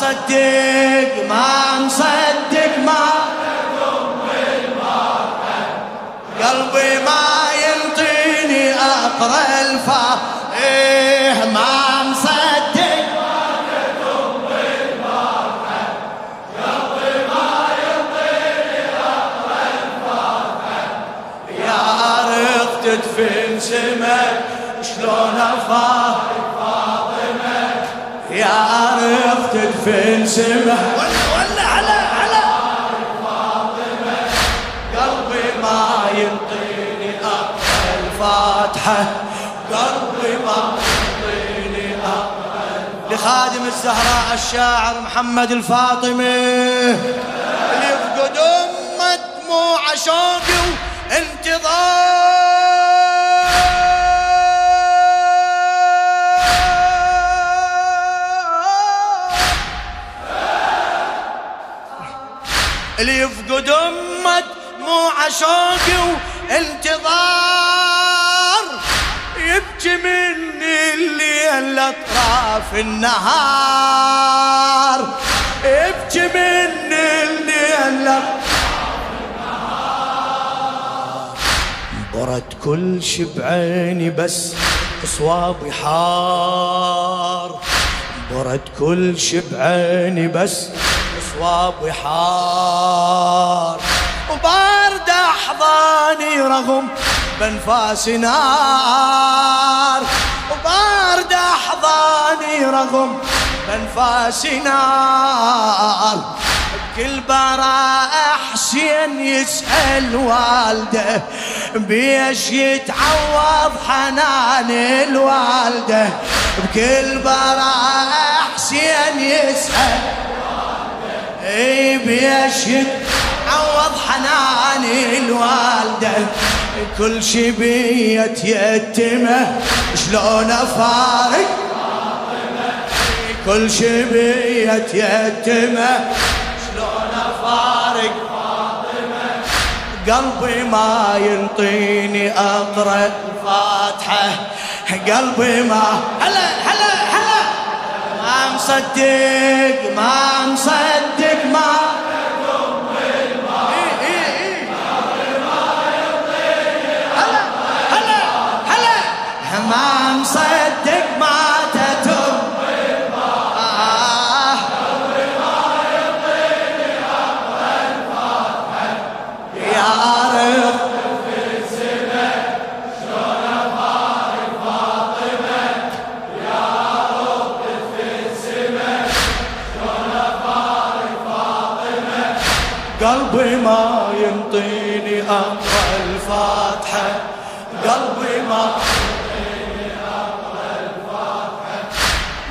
مصدق ما مصدق ما قلبي ما ينطيني أقرأ الفا إيه ما مصدق يا ارض تدفن سمك شلون افارق تدفن سمك ولا ولا على على. قلبي ما ينطيني اقرا الفاتحة. قلبي ما ينطيني اقرا لخادم الزهراء الشاعر محمد الفاطمي. اللي يفقد أمة دموع شوقي وانتظار. اللي يفقد امه دموع شوقي وانتظار. يبكي مني الليل اطراف النهار. يبكي مني الليل اطراف برد كل شي بعيني بس صوابي حار. برد كل شي بعيني بس صوابي حار وبارد أحضاني رغم بانفاس نار. وبارد أحضاني رغم بانفاس نار. كل براء حسين يسأل والده بيش يتعوض حنان الوالدة. بكل براء حسين يسأل اي بيش يتعوض حنان الوالدة. كل شي بيت يتمه شلون أفارق؟ كل شي بيت يتمه شلون أفارق؟ قلبي ما ينطيني اقرا الفاتحة. قلبي ما هلا هلا. ما مصدق ما مصدق ما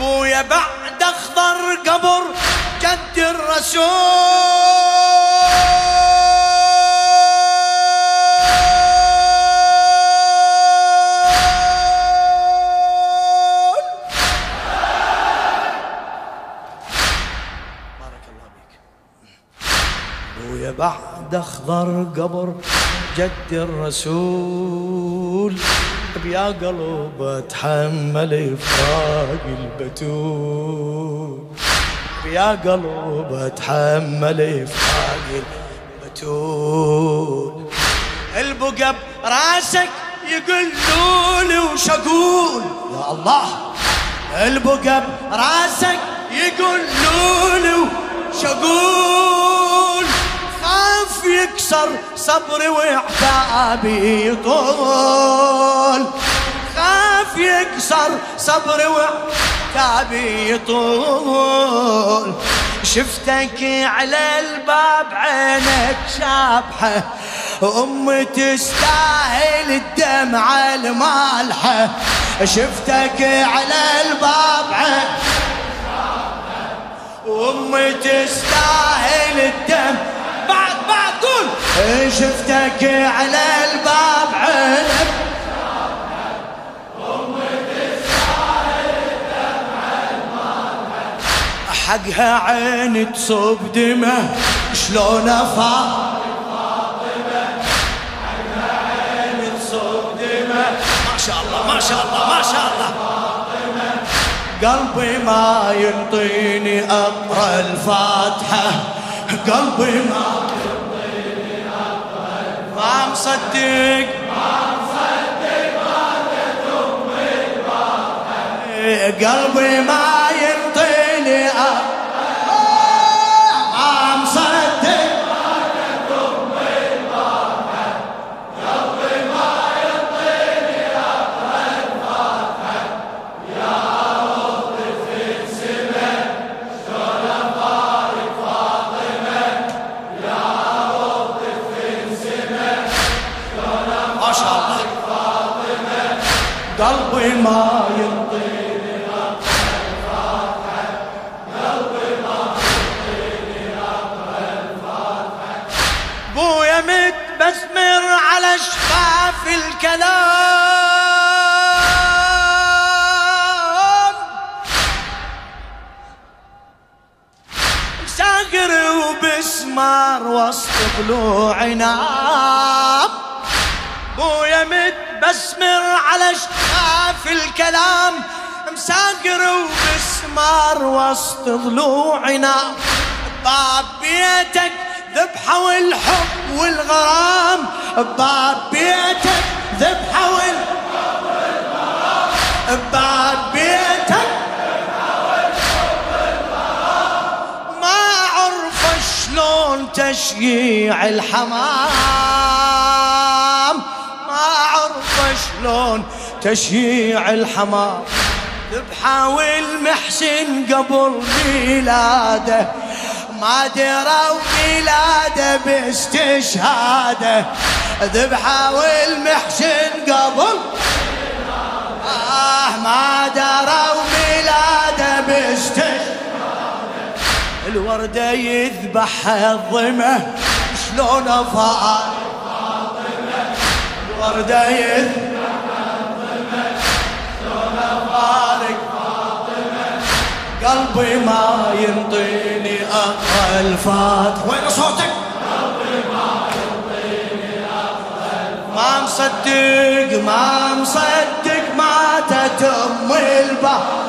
بويا بعد أخضر قبر جد الرسول. بارك الله بك ويا بعد أخضر قبر جد الرسول. بيا قلب أتحمل فراق البتول. بيا قلب أتحمل فراق البتول. البقى براسك يقولوا لي وش أقول يا الله. البقى براسك يقولوا لي وش أقول يكسر صبري وعتابي يطول. خاف يكسر صبري وعتابي يطول. شفتك على الباب عينك شابحة أمي تستاهل الدمعة المالحة. شفتك على الباب عينك وامي تستاهل الدم بعد بعد قول شفتك على الباب عينك حقها عين تصب دمه شلون دمه ما شاء الله ما شاء الله ما شاء الله. قلبي ما ينطيني اقرا الفاتحة. قلبي ما ينطيني ما مصدق ما مصدق ما تتم قلبي ما على شفاف الكلام. ساقر وبسمار وسط ضلوع نام بويا متبسمر على شفاف الكلام. مساقر وبسمار وسط ضلوعنا باب بيتك ذبحة والحب والغرام. باب بيتك ذبحة والحب والغرام باب بيتك ما عرف شلون تشييع الحمام. ما عرف شلون تشييع الحمام. ذبحة والمحسن قبل ميلاده. ما دروا ميلاده باستشهاده ذبحة والمحسن قبل. آه ما دروا ميلاده باستشهاده الوردة يذبحها الظمة شلون فارق الوردة يذبحها قلبي ما ينطيني اقرا الفاتح وين صوتك؟ قلبي ما ينطيني ما مصدق ما مصدق ماتت أم البحر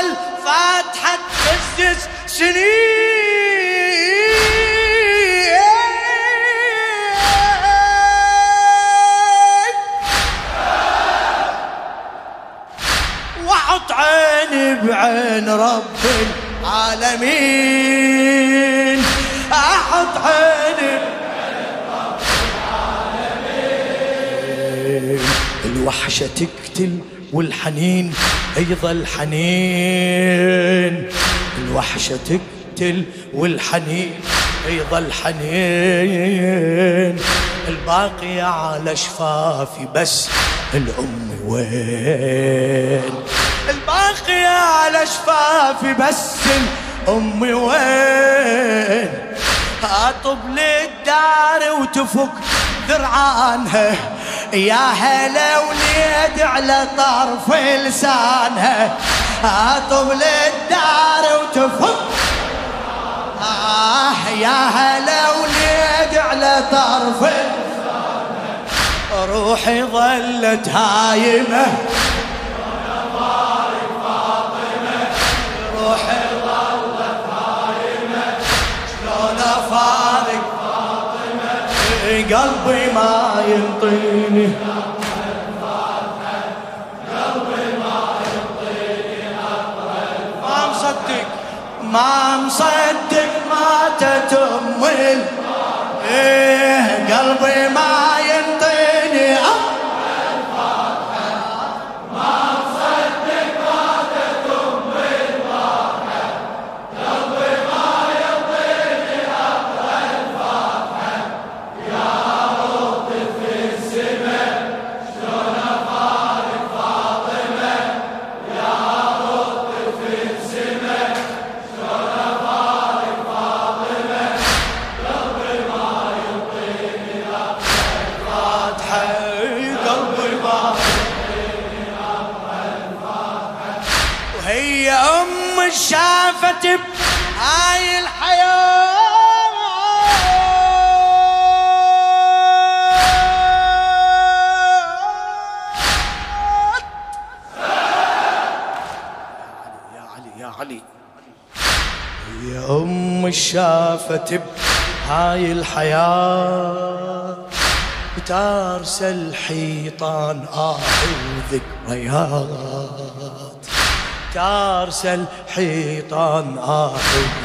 الفاتحة تفز سنين. واحط عيني بعين رب العالمين. أحط عيني الوحشة تقتل والحنين يظل حنين الوحشة تقتل والحنين يظل حنين الباقي على شفافي بس الأم وين؟ الباقي على شفافي بس الأم وين؟ أطب للدار وتفك ذرعانها يا هلا وليد على طرف لسانها اطب للدار وتفك. آه يا هلا وليد على طرف روحي ظلت هايمة. قلبي ما ينطيني. ما مصدق ما مصدق ما تتمل إيه قلبي ما ينطيني. أم شافت بهاي الحياة. بترسل حيطان آه وذكريات. ترسل حيطان آه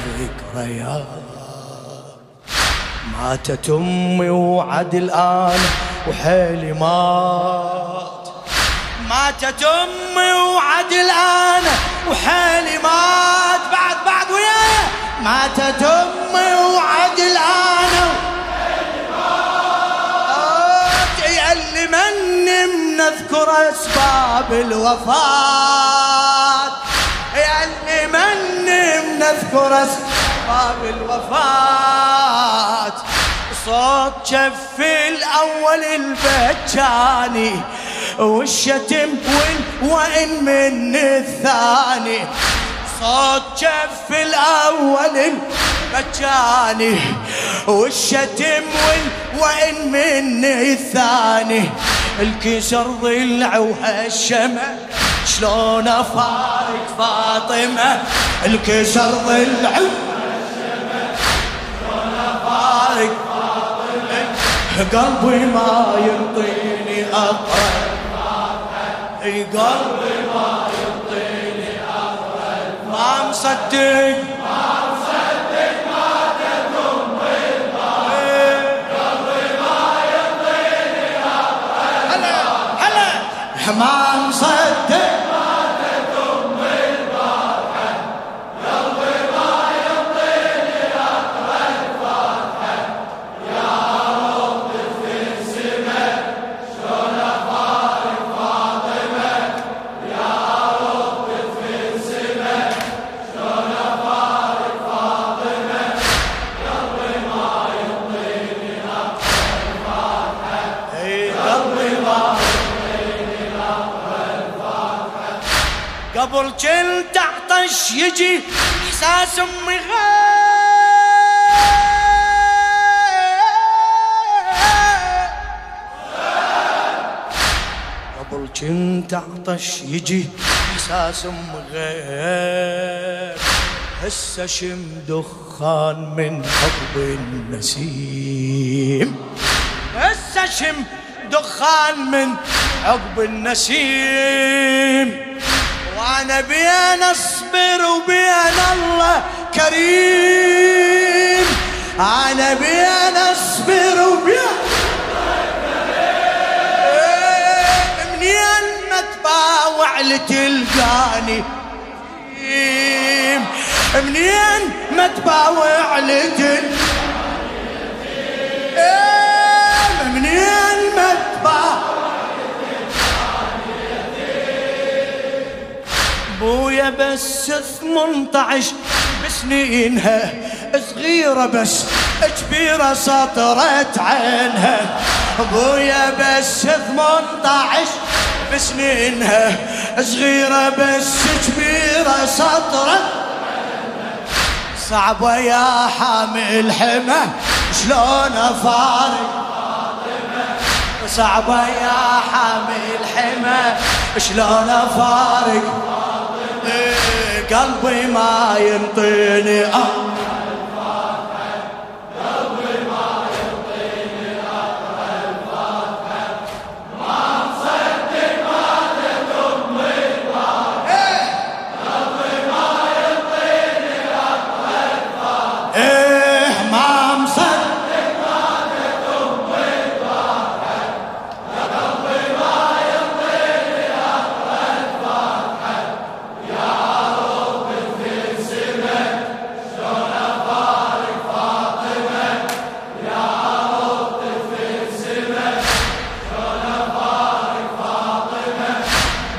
الذكريات ماتت أمي وعد الآن وحيلي مات. ماتت أمي ماتت أمي وعد الآن وحيلي مات يا من نذكر أسباب الوفاة. اللي من نذكر أسباب الوفاة. صوت شف الأول البجاني والشتم وين وين من الثاني. صوت شف الأول البجاني والشتم وين وين من الثاني الكسر ضلع وهالشمع شلون أفارق فاطمة؟ الكسر ضلع شلون افارق قلبي ما ينطيني اقرب إي قلبي ما ما مصدق ما ما مصدق يجي احساس أمي قبل كنت أعطش يجي احساس أمي غير هسه شم دخان من حب النسيم. هسه شم دخان من عقب النسيم. وأنا بين اصبر وبين الله كريم أنا بين اصبر وبين منين ما تباوع لتلقاني منين ما تباوع لتلقاني منين ما تباوع بويا بس 18 بسنينها صغيرة بس كبيرة سطرت عينها. بويا بس 18 بسنينها صغيرة بس كبيرة سطرت. صعبة يا حامل حمى شلون أفارق؟ صعبة يا حامل حمى شلون أفارق؟ قلبي ما ينطيني. أمر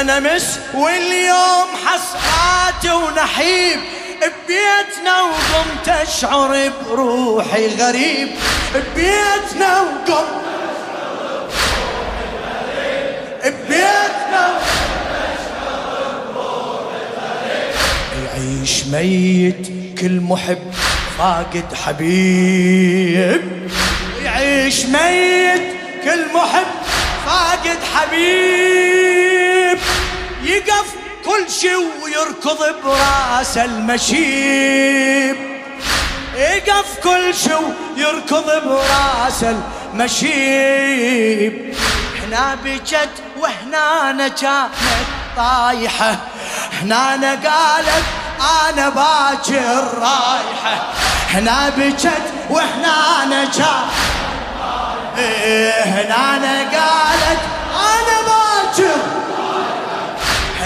بين مس واليوم حسرات ونحيب ببيتنا وقمت اشعر بروحي غريب. ببيتنا وقمت ببيتنا يعيش ميت كل محب فاقد حبيب. يعيش ميت كل محب فاقد حبيب. يقف كل شي ويركض براس المشيب. يقف كل شي ويركض براس المشيب. هنا بجد وهنا كانت طايحة. هنا قالت أنا باكر رايحة. هنا بجد وهنا كانت هنا قالت أنا باكر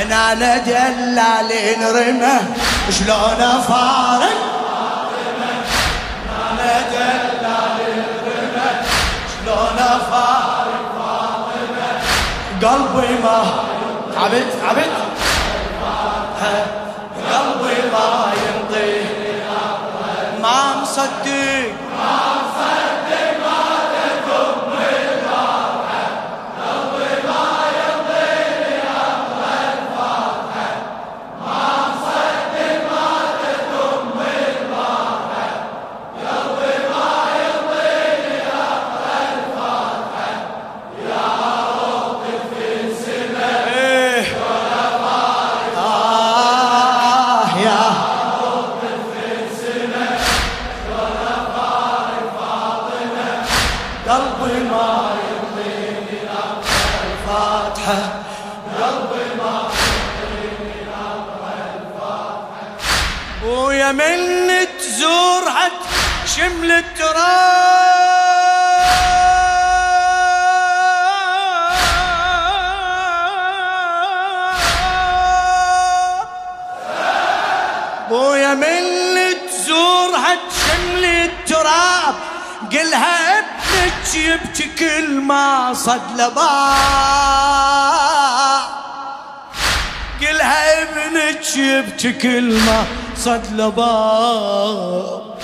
هنا دلالين رمه. شلون فارق هنا دلالين رمه شلون فارق قلبي ما تعبت تعبت قلبي ما ينطي ما مصدق الفاتحة. قلبي ما ويا من تزور حد شمل التراب. ويا من تزور حد شمل التراب. قلها يبكي كل ما صد لباب قلها ابنك يبكي كل ما صد لباب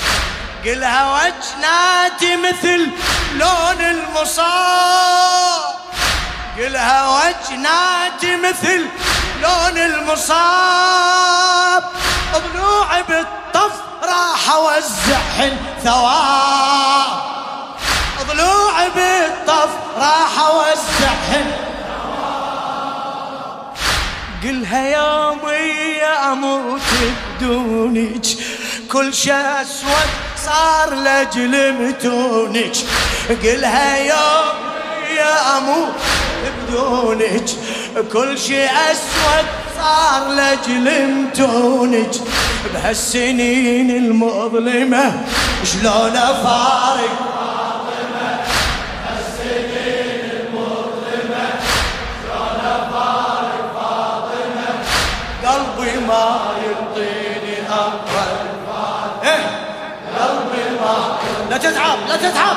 قلها وجناتي مثل لون المصاب قلها وجناتي مثل لون المصاب ضلوعي بالطف راح أوزعهن ثواب. ضلوعي بالطف راح اوزعهن قلها يومي أموت بدونك. كل شي أسود صار لأجل متونك. قلها يومي أموت بدونك. كل شي أسود صار لأجل متونك. بهالسنين المظلمة شلون أفارق يعطيني أمر إيه؟ قلبي ما لا تتعب لا تتعب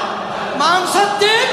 ما مصدق